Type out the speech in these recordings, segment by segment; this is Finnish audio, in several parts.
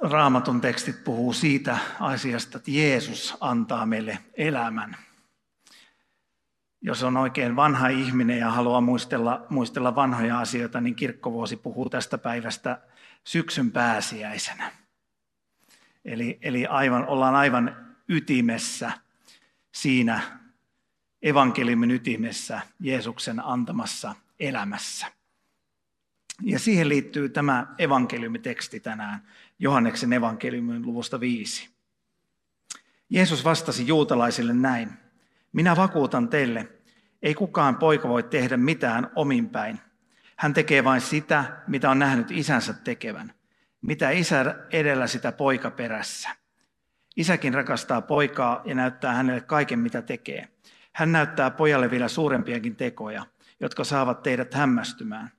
raamatun tekstit puhuu siitä asiasta, että Jeesus antaa meille elämän. Jos on oikein vanha ihminen ja haluaa muistella, muistella vanhoja asioita, niin kirkkovuosi puhuu tästä päivästä syksyn pääsiäisenä. Eli, eli aivan, ollaan aivan ytimessä siinä evankeliumin ytimessä Jeesuksen antamassa elämässä. Ja siihen liittyy tämä evankeliumiteksti tänään, Johanneksen evankeliumin luvusta viisi. Jeesus vastasi juutalaisille näin. Minä vakuutan teille, ei kukaan poika voi tehdä mitään ominpäin. Hän tekee vain sitä, mitä on nähnyt isänsä tekevän. Mitä isä edellä sitä poika perässä. Isäkin rakastaa poikaa ja näyttää hänelle kaiken, mitä tekee. Hän näyttää pojalle vielä suurempiakin tekoja, jotka saavat teidät hämmästymään.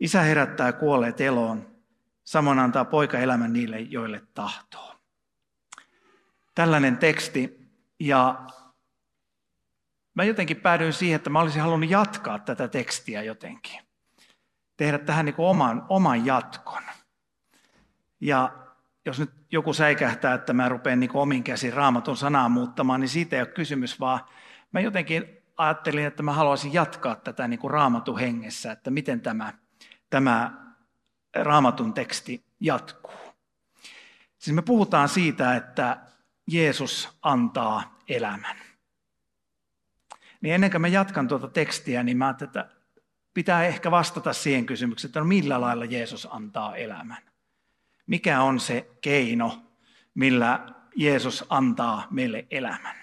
Isä herättää kuolleet eloon, samoin antaa poika elämän niille, joille tahtoo. Tällainen teksti, ja mä jotenkin päädyin siihen, että mä olisin halunnut jatkaa tätä tekstiä jotenkin. Tehdä tähän niin kuin oman, oman jatkon. Ja jos nyt joku säikähtää, että mä rupean niin omin käsin raamatun sanaa muuttamaan, niin siitä ei ole kysymys, vaan mä jotenkin ajattelin, että mä haluaisin jatkaa tätä niin kuin raamatun hengessä, että miten tämä tämä raamatun teksti jatkuu. Siis me puhutaan siitä, että Jeesus antaa elämän. Niin ennen kuin mä jatkan tuota tekstiä, niin mä että pitää ehkä vastata siihen kysymykseen, että no millä lailla Jeesus antaa elämän. Mikä on se keino, millä Jeesus antaa meille elämän?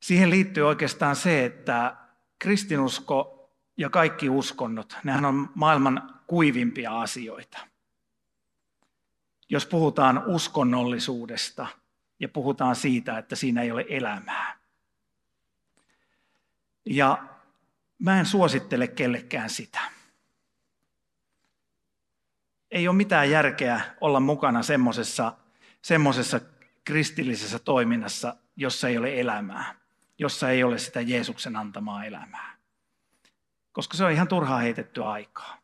Siihen liittyy oikeastaan se, että kristinusko ja kaikki uskonnot, nehän on maailman kuivimpia asioita. Jos puhutaan uskonnollisuudesta ja puhutaan siitä, että siinä ei ole elämää. Ja mä en suosittele kellekään sitä. Ei ole mitään järkeä olla mukana semmoisessa, semmoisessa kristillisessä toiminnassa, jossa ei ole elämää, jossa ei ole sitä Jeesuksen antamaa elämää koska se on ihan turhaa heitettyä aikaa.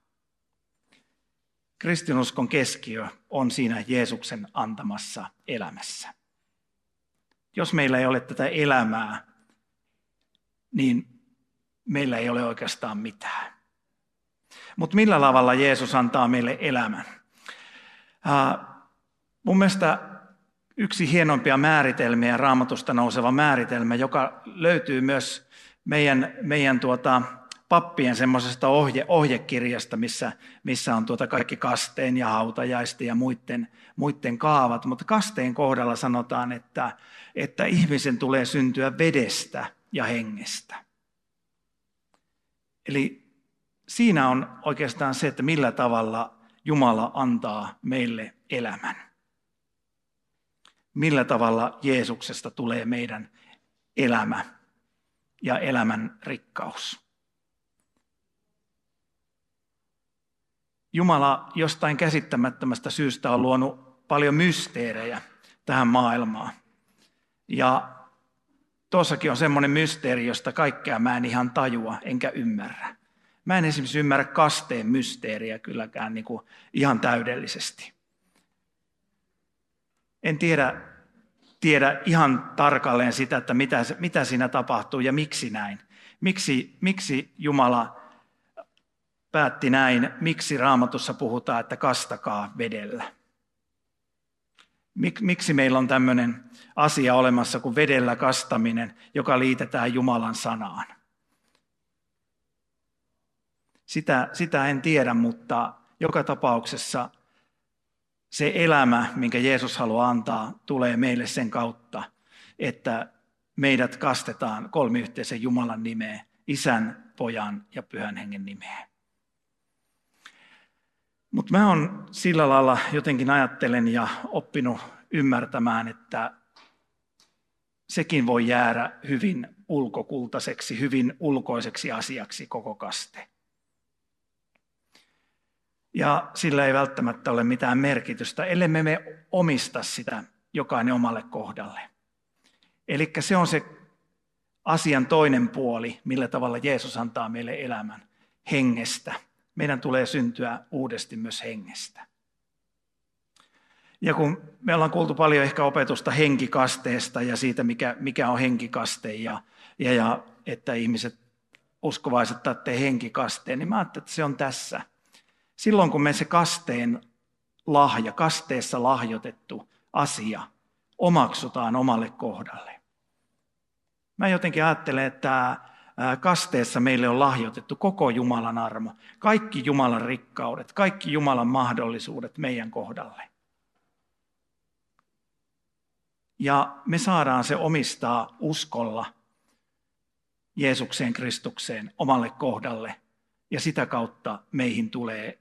Kristinuskon keskiö on siinä Jeesuksen antamassa elämässä. Jos meillä ei ole tätä elämää, niin meillä ei ole oikeastaan mitään. Mutta millä lavalla Jeesus antaa meille elämän? Uh, mun mielestä yksi hienompia määritelmiä, raamatusta nouseva määritelmä, joka löytyy myös meidän, meidän tuota, pappien semmoisesta ohje, ohjekirjasta, missä, missä on tuota kaikki kasteen ja hautajaisten ja muiden, muiden kaavat. Mutta kasteen kohdalla sanotaan, että, että ihmisen tulee syntyä vedestä ja hengestä. Eli siinä on oikeastaan se, että millä tavalla Jumala antaa meille elämän. Millä tavalla Jeesuksesta tulee meidän elämä ja elämän rikkaus. Jumala jostain käsittämättömästä syystä on luonut paljon mysteerejä tähän maailmaan. Ja tuossakin on semmoinen mysteeri, josta kaikkea mä en ihan tajua enkä ymmärrä. Mä en esimerkiksi ymmärrä kasteen mysteeriä kylläkään niin kuin ihan täydellisesti. En tiedä, tiedä ihan tarkalleen sitä, että mitä, mitä siinä tapahtuu ja miksi näin. Miksi, miksi Jumala päätti näin, miksi raamatussa puhutaan, että kastakaa vedellä. Mik, miksi meillä on tämmöinen asia olemassa kuin vedellä kastaminen, joka liitetään Jumalan sanaan? Sitä, sitä en tiedä, mutta joka tapauksessa se elämä, minkä Jeesus haluaa antaa, tulee meille sen kautta, että meidät kastetaan kolmiyhteisen Jumalan nimeen, isän, pojan ja pyhän hengen nimeen. Mutta mä oon sillä lailla jotenkin ajattelen ja oppinut ymmärtämään, että sekin voi jäädä hyvin ulkokultaiseksi, hyvin ulkoiseksi asiaksi koko kaste. Ja sillä ei välttämättä ole mitään merkitystä, ellei me omista sitä jokainen omalle kohdalle. Eli se on se asian toinen puoli, millä tavalla Jeesus antaa meille elämän hengestä. Meidän tulee syntyä uudesti myös hengestä. Ja kun me ollaan kuultu paljon ehkä opetusta henkikasteesta ja siitä, mikä, mikä on henkikaste ja, ja, ja että ihmiset uskovaiset tarvitsee henkikasteen, niin mä ajattelin, että se on tässä. Silloin kun me se kasteen lahja, kasteessa lahjoitettu asia omaksutaan omalle kohdalle. Mä jotenkin ajattelen, että kasteessa meille on lahjoitettu koko Jumalan armo, kaikki Jumalan rikkaudet, kaikki Jumalan mahdollisuudet meidän kohdalle. Ja me saadaan se omistaa uskolla Jeesukseen Kristukseen omalle kohdalle. Ja sitä kautta meihin tulee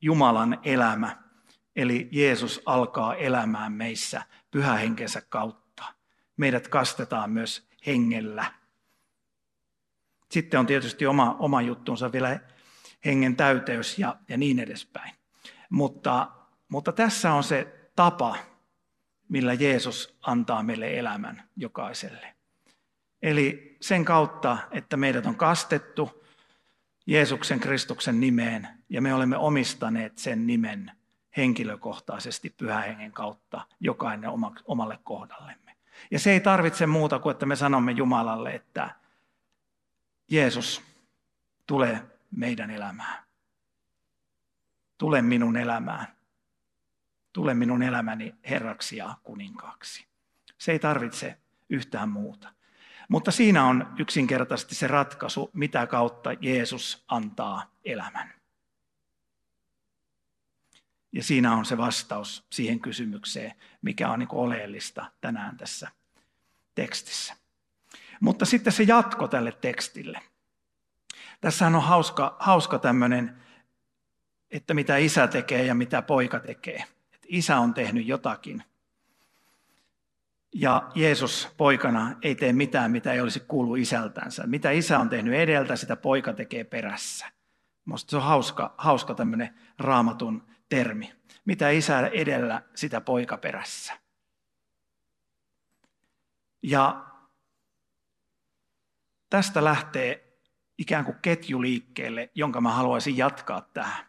Jumalan elämä. Eli Jeesus alkaa elämään meissä pyhähenkensä kautta. Meidät kastetaan myös hengellä. Sitten on tietysti oma, oma juttunsa vielä hengen täyteys ja, ja niin edespäin. Mutta, mutta tässä on se tapa, millä Jeesus antaa meille elämän jokaiselle. Eli sen kautta, että meidät on kastettu Jeesuksen Kristuksen nimeen ja me olemme omistaneet sen nimen henkilökohtaisesti pyhähengen kautta jokainen omalle kohdallemme. Ja se ei tarvitse muuta kuin, että me sanomme Jumalalle, että Jeesus, tule meidän elämään. Tule minun elämään. Tule minun elämäni herraksi ja kuninkaaksi. Se ei tarvitse yhtään muuta. Mutta siinä on yksinkertaisesti se ratkaisu, mitä kautta Jeesus antaa elämän. Ja siinä on se vastaus siihen kysymykseen, mikä on niin oleellista tänään tässä tekstissä. Mutta sitten se jatko tälle tekstille. Tässähän on hauska, hauska tämmöinen, että mitä isä tekee ja mitä poika tekee että isä on tehnyt jotakin. Ja Jeesus poikana ei tee mitään, mitä ei olisi kuulu isältänsä. Mitä isä on tehnyt edeltä, sitä poika tekee perässä. Minusta se on hauska, hauska tämmöinen raamatun termi. Mitä isä edellä, sitä poika perässä. Ja tästä lähtee ikään kuin ketju liikkeelle, jonka mä haluaisin jatkaa tähän.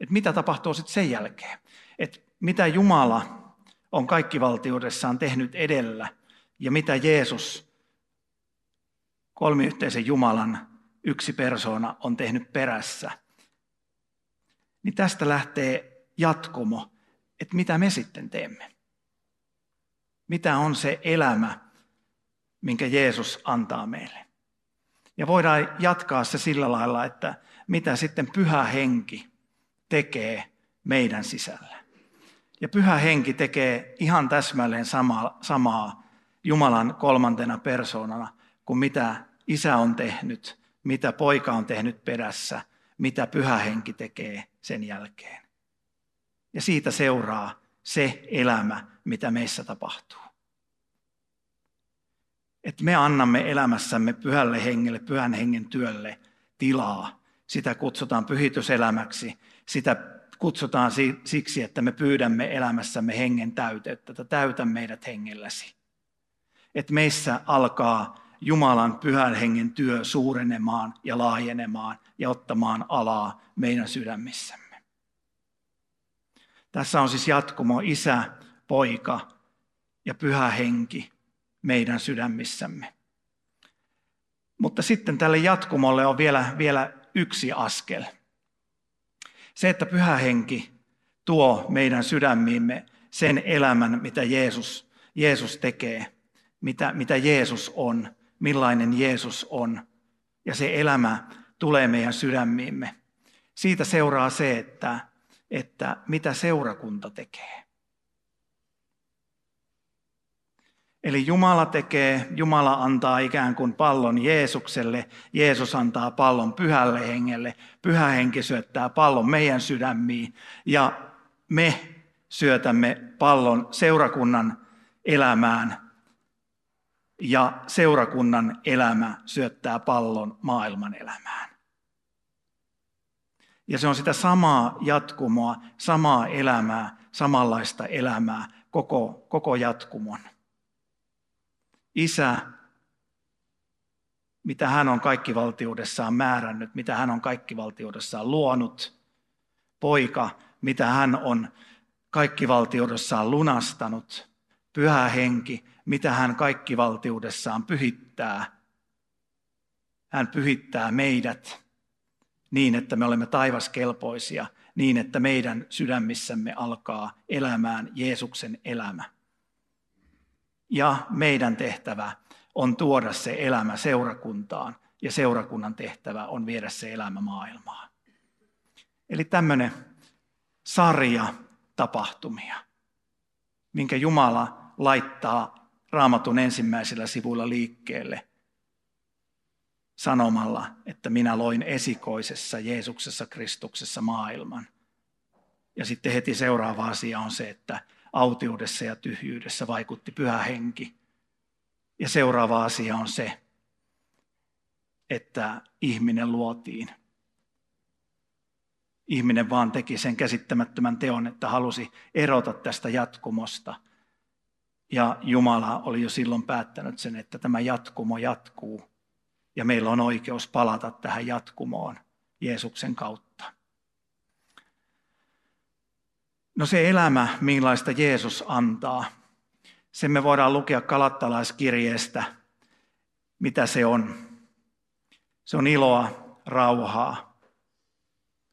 Että mitä tapahtuu sitten sen jälkeen. Että mitä Jumala on kaikkivaltiudessaan tehnyt edellä ja mitä Jeesus, kolmiyhteisen Jumalan yksi persona, on tehnyt perässä, niin tästä lähtee jatkumo, että mitä me sitten teemme. Mitä on se elämä, minkä Jeesus antaa meille. Ja voidaan jatkaa se sillä lailla, että mitä sitten pyhä henki tekee meidän sisällä. Ja pyhä henki tekee ihan täsmälleen samaa, samaa Jumalan kolmantena persoonana kuin mitä isä on tehnyt, mitä poika on tehnyt perässä, mitä pyhä henki tekee sen jälkeen. Ja siitä seuraa se elämä, mitä meissä tapahtuu. Että me annamme elämässämme pyhälle hengelle, pyhän hengen työlle tilaa. Sitä kutsutaan pyhityselämäksi. Sitä kutsutaan siksi, että me pyydämme elämässämme hengen täytettä, että täytä meidät hengelläsi. Että meissä alkaa Jumalan pyhän hengen työ suurenemaan ja laajenemaan ja ottamaan alaa meidän sydämissämme. Tässä on siis jatkumo isä, poika ja pyhä henki meidän sydämissämme. Mutta sitten tälle jatkumolle on vielä, vielä yksi askel – se, että pyhä henki tuo meidän sydämiimme sen elämän, mitä Jeesus, Jeesus tekee, mitä, mitä Jeesus on, millainen Jeesus on. Ja se elämä tulee meidän sydämiimme. Siitä seuraa se, että, että mitä seurakunta tekee. Eli Jumala tekee, Jumala antaa ikään kuin pallon Jeesukselle, Jeesus antaa pallon pyhälle hengelle, pyhä henki syöttää pallon meidän sydämiin ja me syötämme pallon seurakunnan elämään ja seurakunnan elämä syöttää pallon maailman elämään. Ja se on sitä samaa jatkumoa, samaa elämää, samanlaista elämää, koko, koko jatkumon. Isä, mitä hän on kaikkivaltiudessaan määrännyt, mitä hän on kaikkivaltiudessaan luonut. Poika, mitä hän on kaikkivaltiudessaan lunastanut. Pyhä henki, mitä hän kaikkivaltiudessaan pyhittää. Hän pyhittää meidät niin, että me olemme taivaskelpoisia, niin että meidän sydämissämme alkaa elämään Jeesuksen elämä. Ja meidän tehtävä on tuoda se elämä seurakuntaan, ja seurakunnan tehtävä on viedä se elämä maailmaan. Eli tämmöinen sarja tapahtumia, minkä Jumala laittaa raamatun ensimmäisellä sivulla liikkeelle sanomalla, että minä loin esikoisessa Jeesuksessa Kristuksessa maailman. Ja sitten heti seuraava asia on se, että autiudessa ja tyhjyydessä vaikutti pyhä henki. Ja seuraava asia on se, että ihminen luotiin. Ihminen vaan teki sen käsittämättömän teon, että halusi erota tästä jatkumosta. Ja Jumala oli jo silloin päättänyt sen, että tämä jatkumo jatkuu. Ja meillä on oikeus palata tähän jatkumoon Jeesuksen kautta. No se elämä, millaista Jeesus antaa, sen me voidaan lukea kalattalaiskirjeestä, mitä se on. Se on iloa, rauhaa,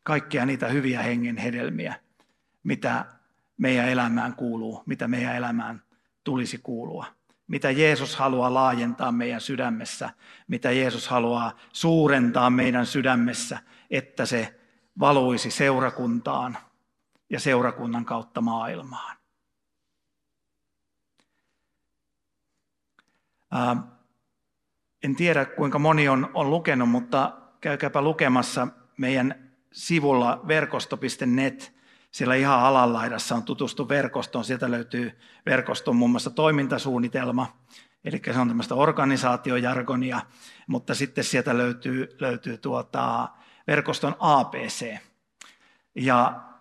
kaikkia niitä hyviä hengen hedelmiä, mitä meidän elämään kuuluu, mitä meidän elämään tulisi kuulua. Mitä Jeesus haluaa laajentaa meidän sydämessä, mitä Jeesus haluaa suurentaa meidän sydämessä, että se valuisi seurakuntaan, ja seurakunnan kautta maailmaan. En tiedä, kuinka moni on, on lukenut, mutta käykääpä lukemassa meidän sivulla verkosto.net. Siellä ihan alanlaidassa on tutustu verkostoon. Sieltä löytyy verkoston muun muassa toimintasuunnitelma, eli se on tämmöistä organisaatiojargonia, mutta sitten sieltä löytyy, löytyy tuota, verkoston APC. Ja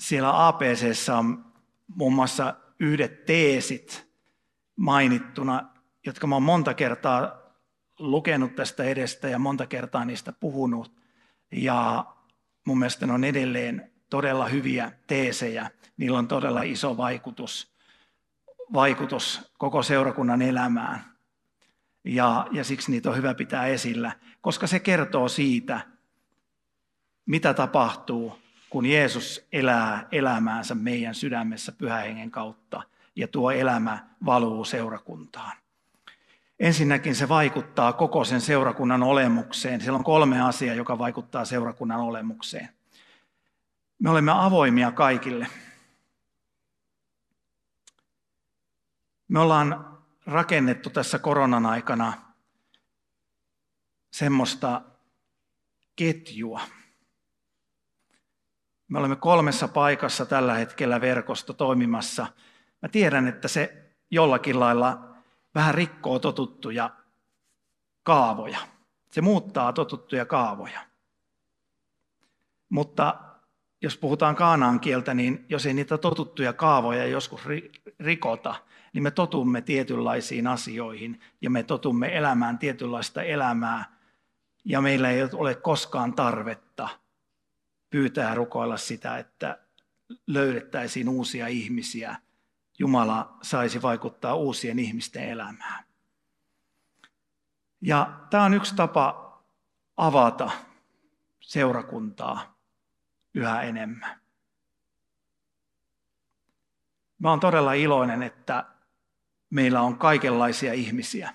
siellä APC on muun muassa yhdet teesit mainittuna, jotka mä oon monta kertaa lukenut tästä edestä ja monta kertaa niistä puhunut. Ja mun mielestä ne on edelleen todella hyviä teesejä. Niillä on todella iso vaikutus, vaikutus koko seurakunnan elämään. Ja, ja siksi niitä on hyvä pitää esillä, koska se kertoo siitä, mitä tapahtuu, kun Jeesus elää elämäänsä meidän sydämessä pyhähengen kautta ja tuo elämä valuu seurakuntaan. Ensinnäkin se vaikuttaa koko sen seurakunnan olemukseen. Siellä on kolme asiaa, joka vaikuttaa seurakunnan olemukseen. Me olemme avoimia kaikille. Me ollaan rakennettu tässä koronan aikana semmoista ketjua, me olemme kolmessa paikassa tällä hetkellä verkosto toimimassa. Mä tiedän, että se jollakin lailla vähän rikkoo totuttuja kaavoja. Se muuttaa totuttuja kaavoja. Mutta jos puhutaan kaanaan kieltä, niin jos ei niitä totuttuja kaavoja joskus rikota, niin me totumme tietynlaisiin asioihin ja me totumme elämään tietynlaista elämää ja meillä ei ole koskaan tarvetta pyytää rukoilla sitä, että löydettäisiin uusia ihmisiä. Jumala saisi vaikuttaa uusien ihmisten elämään. Ja tämä on yksi tapa avata seurakuntaa yhä enemmän. Mä olen todella iloinen, että meillä on kaikenlaisia ihmisiä.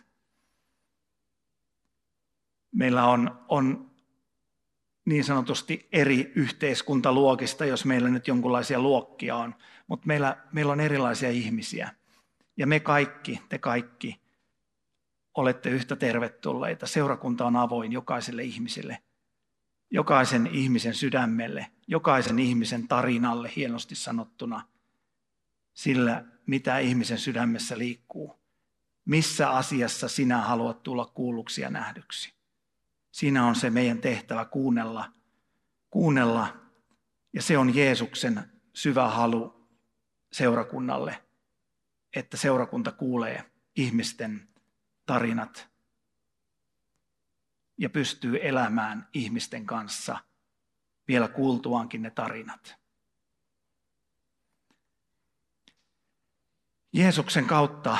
Meillä on, on niin sanotusti eri yhteiskuntaluokista, jos meillä nyt jonkinlaisia luokkia on. Mutta meillä, meillä on erilaisia ihmisiä. Ja me kaikki, te kaikki, olette yhtä tervetulleita. Seurakunta on avoin jokaiselle ihmiselle, jokaisen ihmisen sydämelle, jokaisen ihmisen tarinalle hienosti sanottuna, sillä mitä ihmisen sydämessä liikkuu. Missä asiassa sinä haluat tulla kuulluksi ja nähdyksi? Siinä on se meidän tehtävä kuunnella, kuunnella ja se on Jeesuksen syvä halu seurakunnalle, että seurakunta kuulee ihmisten tarinat ja pystyy elämään ihmisten kanssa vielä kuultuankin ne tarinat. Jeesuksen kautta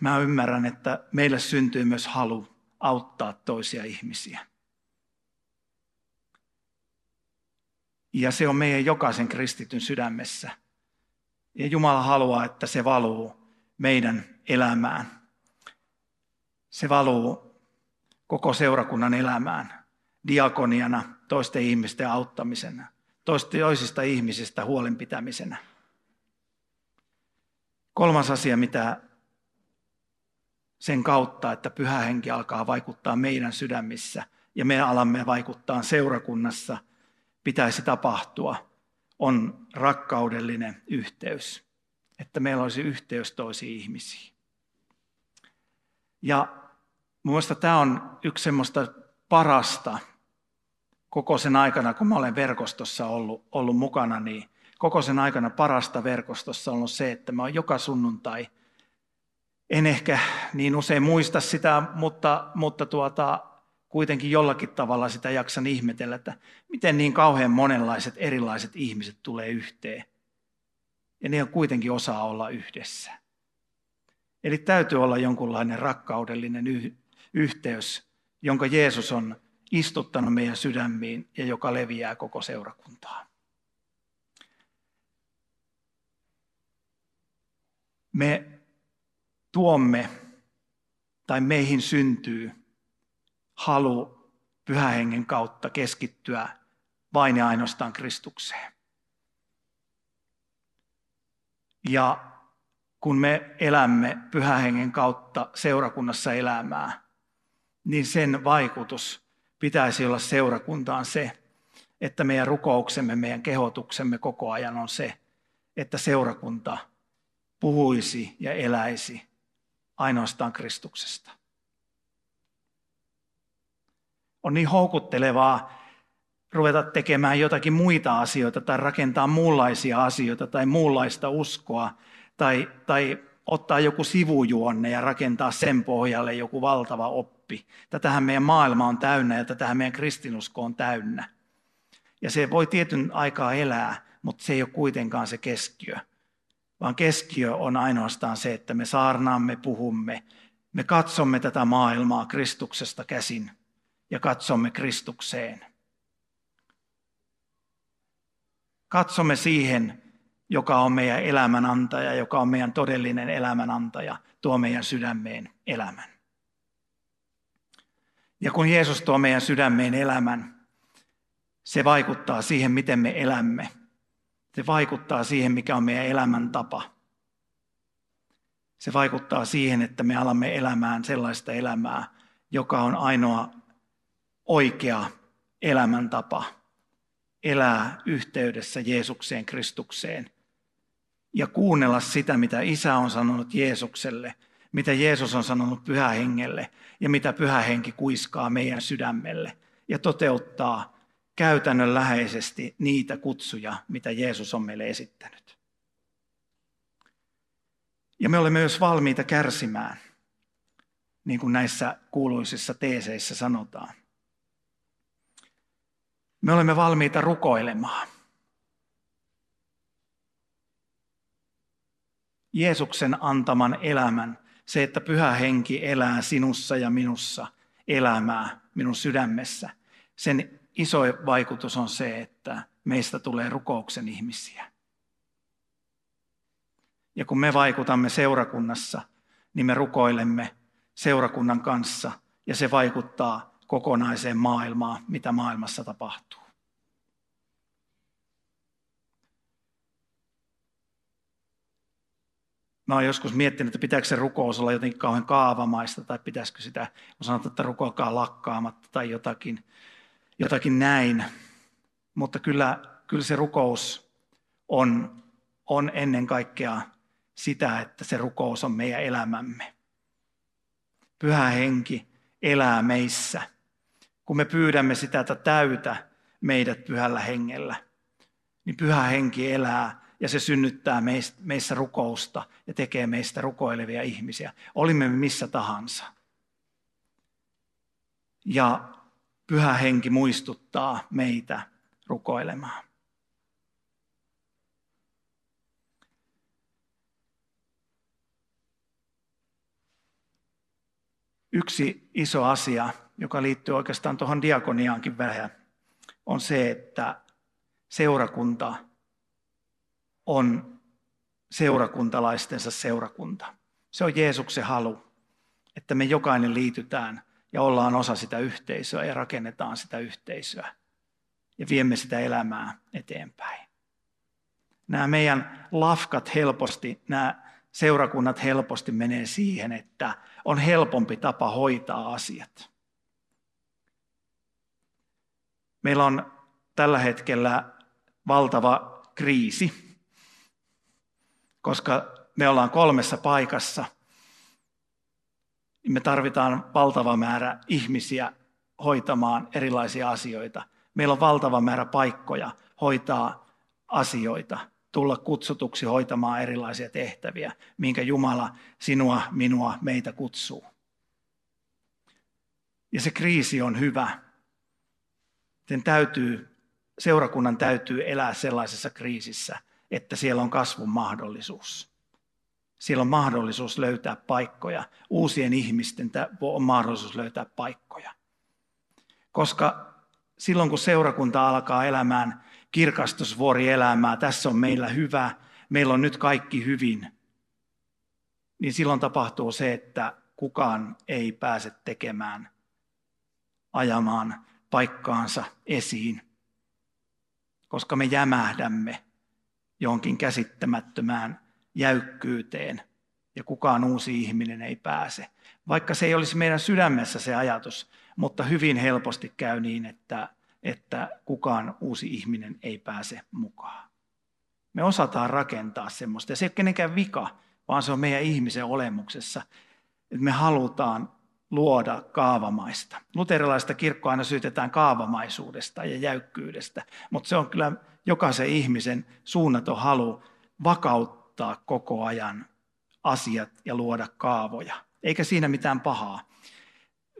mä ymmärrän, että meille syntyy myös halu auttaa toisia ihmisiä. Ja se on meidän jokaisen kristityn sydämessä. Ja Jumala haluaa, että se valuu meidän elämään. Se valuu koko seurakunnan elämään diakoniana, toisten ihmisten auttamisena, toisista ihmisistä huolenpitämisenä. Kolmas asia, mitä sen kautta, että pyhä henki alkaa vaikuttaa meidän sydämissä ja me alamme vaikuttaa seurakunnassa, pitäisi tapahtua, on rakkaudellinen yhteys. Että meillä olisi yhteys toisiin ihmisiin. Ja Mielestäni tämä on yksi semmoista parasta koko sen aikana, kun mä olen verkostossa ollut, ollut mukana, niin koko sen aikana parasta verkostossa on se, että mä oon joka sunnuntai, en ehkä niin usein muista sitä, mutta, mutta tuota, kuitenkin jollakin tavalla sitä jaksan ihmetellä, että miten niin kauhean monenlaiset erilaiset ihmiset tulee yhteen. Ja ne on kuitenkin osaa olla yhdessä. Eli täytyy olla jonkunlainen rakkaudellinen yhteys, jonka Jeesus on istuttanut meidän sydämiin ja joka leviää koko seurakuntaan. Me tuomme tai meihin syntyy halu pyhähengen kautta keskittyä vain ja ainoastaan Kristukseen. Ja kun me elämme pyhähengen kautta seurakunnassa elämää, niin sen vaikutus pitäisi olla seurakuntaan se, että meidän rukouksemme, meidän kehotuksemme koko ajan on se, että seurakunta puhuisi ja eläisi ainoastaan Kristuksesta. On niin houkuttelevaa ruveta tekemään jotakin muita asioita tai rakentaa muunlaisia asioita tai muunlaista uskoa tai, tai ottaa joku sivujuonne ja rakentaa sen pohjalle joku valtava oppi. Tätähän meidän maailma on täynnä ja tätähän meidän kristinusko on täynnä. Ja se voi tietyn aikaa elää, mutta se ei ole kuitenkaan se keskiö. Vaan keskiö on ainoastaan se, että me saarnaamme, puhumme, me katsomme tätä maailmaa Kristuksesta käsin ja katsomme Kristukseen. Katsomme siihen, joka on meidän elämänantaja, joka on meidän todellinen elämänantaja, tuo meidän sydämeen elämän. Ja kun Jeesus tuo meidän sydämeen elämän, se vaikuttaa siihen, miten me elämme. Se vaikuttaa siihen, mikä on meidän elämäntapa. Se vaikuttaa siihen, että me alamme elämään sellaista elämää, joka on ainoa oikea elämäntapa. Elää yhteydessä Jeesukseen, Kristukseen – ja kuunnella sitä, mitä Isä on sanonut Jeesukselle, mitä Jeesus on sanonut pyhähengelle ja mitä pyhähenki kuiskaa meidän sydämelle ja toteuttaa käytännönläheisesti niitä kutsuja, mitä Jeesus on meille esittänyt. Ja me olemme myös valmiita kärsimään, niin kuin näissä kuuluisissa teeseissä sanotaan. Me olemme valmiita rukoilemaan. Jeesuksen antaman elämän, se, että pyhä henki elää sinussa ja minussa elämää minun sydämessä, sen iso vaikutus on se, että meistä tulee rukouksen ihmisiä. Ja kun me vaikutamme seurakunnassa, niin me rukoilemme seurakunnan kanssa ja se vaikuttaa kokonaiseen maailmaan, mitä maailmassa tapahtuu. mä oon joskus miettinyt, että pitääkö se rukous olla jotenkin kauhean kaavamaista tai pitäisikö sitä, on sanottu, että rukoilkaa lakkaamatta tai jotakin, jotakin näin. Mutta kyllä, kyllä se rukous on, on ennen kaikkea sitä, että se rukous on meidän elämämme. Pyhä henki elää meissä. Kun me pyydämme sitä, että täytä meidät pyhällä hengellä, niin pyhä henki elää ja se synnyttää meissä rukousta ja tekee meistä rukoilevia ihmisiä. Olimme me missä tahansa. Ja pyhä henki muistuttaa meitä rukoilemaan. Yksi iso asia, joka liittyy oikeastaan tuohon diakoniaankin vähän, on se, että seurakunta on seurakuntalaistensa seurakunta. Se on Jeesuksen halu, että me jokainen liitytään ja ollaan osa sitä yhteisöä ja rakennetaan sitä yhteisöä ja viemme sitä elämää eteenpäin. Nämä meidän lafkat helposti, nämä seurakunnat helposti menee siihen, että on helpompi tapa hoitaa asiat. Meillä on tällä hetkellä valtava kriisi, koska me ollaan kolmessa paikassa. Me tarvitaan valtava määrä ihmisiä hoitamaan erilaisia asioita. Meillä on valtava määrä paikkoja hoitaa asioita tulla kutsutuksi hoitamaan erilaisia tehtäviä, minkä Jumala sinua, minua, meitä kutsuu. Ja se kriisi on hyvä. Sen täytyy, seurakunnan täytyy elää sellaisessa kriisissä, että siellä on kasvun mahdollisuus. Siellä on mahdollisuus löytää paikkoja. Uusien ihmisten on mahdollisuus löytää paikkoja. Koska silloin kun seurakunta alkaa elämään kirkastusvuori elämää, tässä on meillä hyvä, meillä on nyt kaikki hyvin, niin silloin tapahtuu se, että kukaan ei pääse tekemään, ajamaan paikkaansa esiin, koska me jämähdämme jonkin käsittämättömään jäykkyyteen ja kukaan uusi ihminen ei pääse. Vaikka se ei olisi meidän sydämessä se ajatus, mutta hyvin helposti käy niin, että että kukaan uusi ihminen ei pääse mukaan. Me osataan rakentaa semmoista, ja se ei ole kenenkään vika, vaan se on meidän ihmisen olemuksessa, että me halutaan luoda kaavamaista. Luterilaista kirkkoa aina syytetään kaavamaisuudesta ja jäykkyydestä, mutta se on kyllä jokaisen ihmisen suunnaton halu vakauttaa koko ajan asiat ja luoda kaavoja. Eikä siinä mitään pahaa.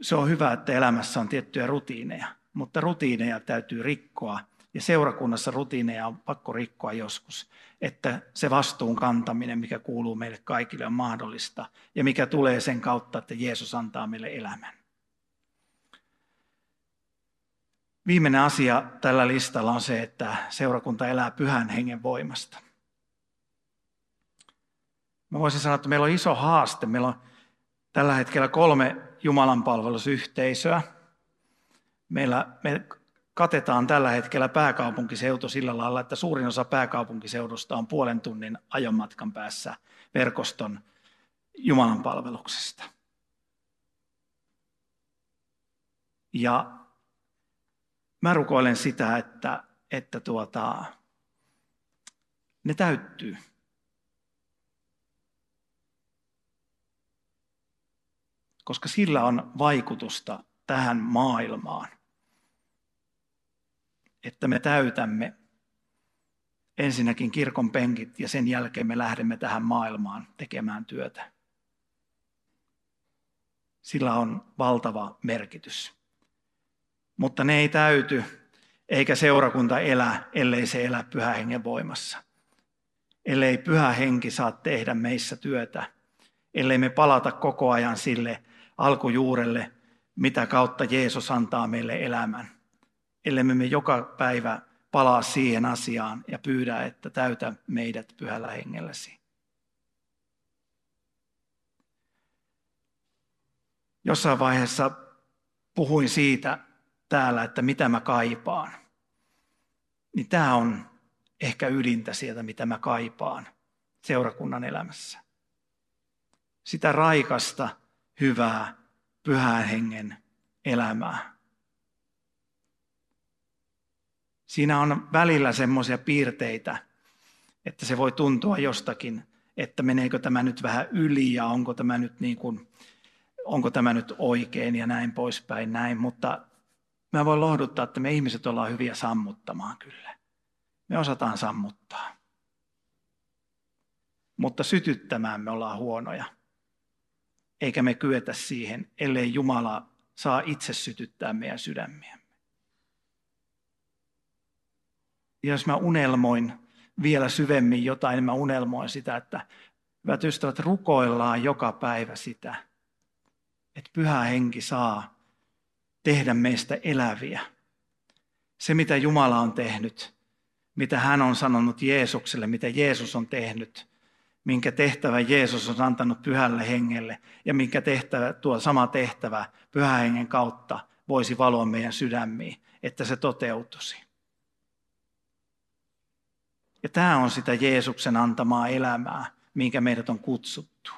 Se on hyvä, että elämässä on tiettyjä rutiineja mutta rutiineja täytyy rikkoa. Ja seurakunnassa rutiineja on pakko rikkoa joskus, että se vastuun kantaminen, mikä kuuluu meille kaikille, on mahdollista ja mikä tulee sen kautta, että Jeesus antaa meille elämän. Viimeinen asia tällä listalla on se, että seurakunta elää pyhän hengen voimasta. Mä voisin sanoa, että meillä on iso haaste. Meillä on tällä hetkellä kolme Jumalan palvelusyhteisöä meillä, me katetaan tällä hetkellä pääkaupunkiseutu sillä lailla, että suurin osa pääkaupunkiseudusta on puolen tunnin ajomatkan päässä verkoston Jumalan palveluksesta. Ja mä rukoilen sitä, että, että tuota, ne täyttyy. Koska sillä on vaikutusta tähän maailmaan että me täytämme ensinnäkin kirkon penkit ja sen jälkeen me lähdemme tähän maailmaan tekemään työtä. Sillä on valtava merkitys. Mutta ne ei täyty, eikä seurakunta elä, ellei se elä pyhä hengen voimassa. Ellei pyhä henki saa tehdä meissä työtä, ellei me palata koko ajan sille alkujuurelle, mitä kautta Jeesus antaa meille elämän ellei me joka päivä palaa siihen asiaan ja pyydä, että täytä meidät pyhällä hengelläsi. Jossain vaiheessa puhuin siitä täällä, että mitä mä kaipaan. Niin tämä on ehkä ydintä sieltä, mitä mä kaipaan seurakunnan elämässä. sitä raikasta, hyvää, pyhän hengen elämää. Siinä on välillä semmoisia piirteitä, että se voi tuntua jostakin, että meneekö tämä nyt vähän yli ja onko tämä nyt, niin kuin, onko tämä nyt oikein ja näin poispäin näin, mutta mä voin lohduttaa, että me ihmiset ollaan hyviä sammuttamaan kyllä. Me osataan sammuttaa. Mutta sytyttämään me ollaan huonoja. Eikä me kyetä siihen, ellei Jumala saa itse sytyttää meidän sydämiämme. Ja jos mä unelmoin vielä syvemmin jotain, niin mä unelmoin sitä, että hyvät ystävät, rukoillaan joka päivä sitä, että pyhä henki saa tehdä meistä eläviä. Se, mitä Jumala on tehnyt, mitä hän on sanonut Jeesukselle, mitä Jeesus on tehnyt, minkä tehtävä Jeesus on antanut pyhälle hengelle ja minkä tehtävä, tuo sama tehtävä pyhän hengen kautta voisi valoa meidän sydämiin, että se toteutuisi. Ja tämä on sitä Jeesuksen antamaa elämää, minkä meidät on kutsuttu.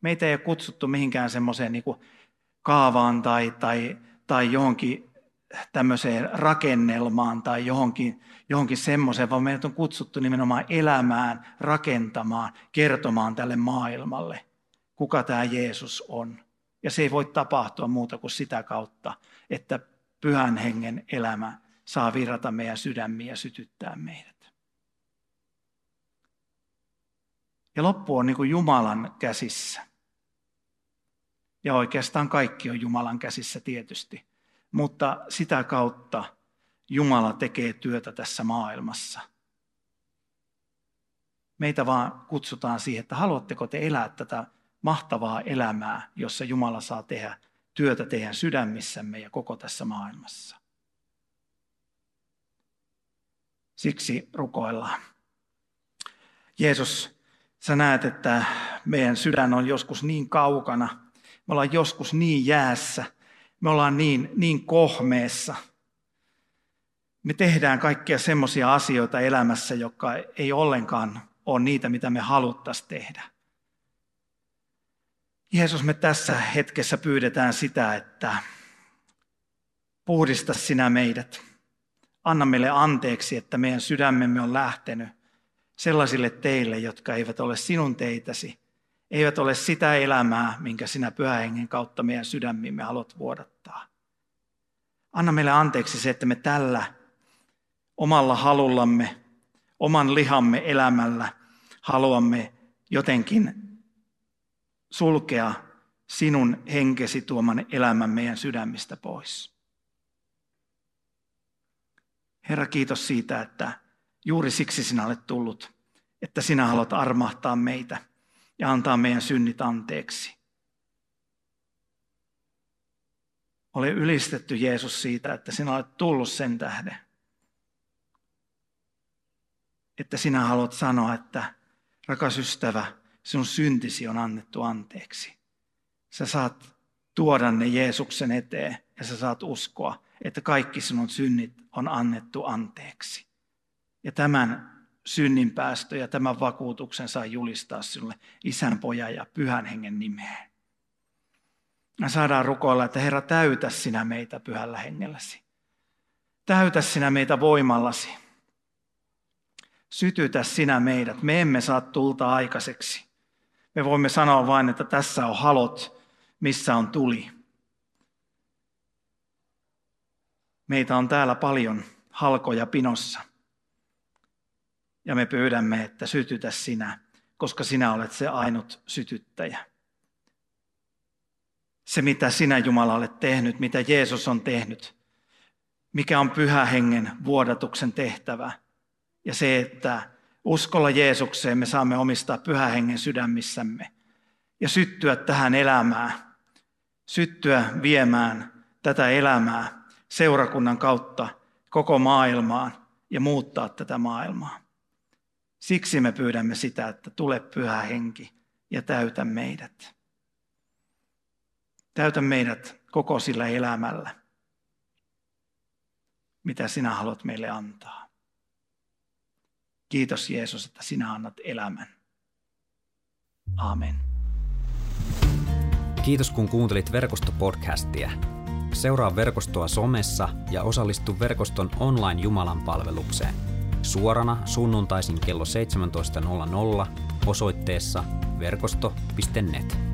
Meitä ei ole kutsuttu mihinkään semmoiseen niin kaavaan tai, tai, tai johonkin tämmöiseen rakennelmaan tai johonkin, johonkin semmoiseen, vaan meidät on kutsuttu nimenomaan elämään, rakentamaan, kertomaan tälle maailmalle, kuka tämä Jeesus on. Ja se ei voi tapahtua muuta kuin sitä kautta, että pyhän hengen elämä saa virrata meidän sydämiä ja sytyttää meidät. Ja loppu on niin kuin Jumalan käsissä. Ja oikeastaan kaikki on Jumalan käsissä tietysti. Mutta sitä kautta Jumala tekee työtä tässä maailmassa. Meitä vaan kutsutaan siihen, että haluatteko te elää tätä mahtavaa elämää, jossa Jumala saa tehdä työtä teidän sydämissämme ja koko tässä maailmassa. Siksi rukoillaan. Jeesus, sä näet, että meidän sydän on joskus niin kaukana, me ollaan joskus niin jäässä, me ollaan niin, niin kohmeessa. Me tehdään kaikkia semmoisia asioita elämässä, jotka ei ollenkaan ole niitä, mitä me haluttaisiin tehdä. Jeesus, me tässä hetkessä pyydetään sitä, että puhdista sinä meidät. Anna meille anteeksi, että meidän sydämemme on lähtenyt sellaisille teille, jotka eivät ole sinun teitäsi, eivät ole sitä elämää, minkä sinä pyhähengen kautta meidän sydämimme haluat vuodattaa. Anna meille anteeksi se, että me tällä omalla halullamme, oman lihamme elämällä haluamme jotenkin sulkea sinun henkesi tuoman elämän meidän sydämistä pois. Herra, kiitos siitä, että juuri siksi sinä olet tullut, että sinä haluat armahtaa meitä ja antaa meidän synnit anteeksi. Ole ylistetty Jeesus siitä, että sinä olet tullut sen tähden. Että sinä haluat sanoa, että rakas ystävä, sinun syntisi on annettu anteeksi. Sä saat tuoda ne Jeesuksen eteen ja sä saat uskoa, että kaikki sinun synnit on annettu anteeksi. Ja tämän synninpäästö ja tämän vakuutuksen saa julistaa sinulle isän, pojan ja pyhän hengen nimeen. Me saadaan rukoilla, että Herra, täytä sinä meitä pyhällä hengelläsi. Täytä sinä meitä voimallasi. Sytytä sinä meidät. Me emme saa tulta aikaiseksi. Me voimme sanoa vain, että tässä on halot, missä on tuli. Meitä on täällä paljon halkoja pinossa. Ja me pyydämme, että sytytä sinä, koska sinä olet se ainut sytyttäjä. Se, mitä sinä Jumala olet tehnyt, mitä Jeesus on tehnyt, mikä on pyhä hengen vuodatuksen tehtävä. Ja se, että uskolla Jeesukseen me saamme omistaa pyhä hengen sydämissämme ja syttyä tähän elämään, syttyä viemään tätä elämää seurakunnan kautta koko maailmaan ja muuttaa tätä maailmaa. Siksi me pyydämme sitä, että tule pyhä henki ja täytä meidät. Täytä meidät koko sillä elämällä, mitä sinä haluat meille antaa. Kiitos Jeesus, että sinä annat elämän. Amen. Kiitos kun kuuntelit Verkosto-podcastia. Seuraa verkostoa somessa ja osallistu verkoston online Jumalan palvelukseen. Suorana sunnuntaisin kello 17.00 osoitteessa verkosto.net.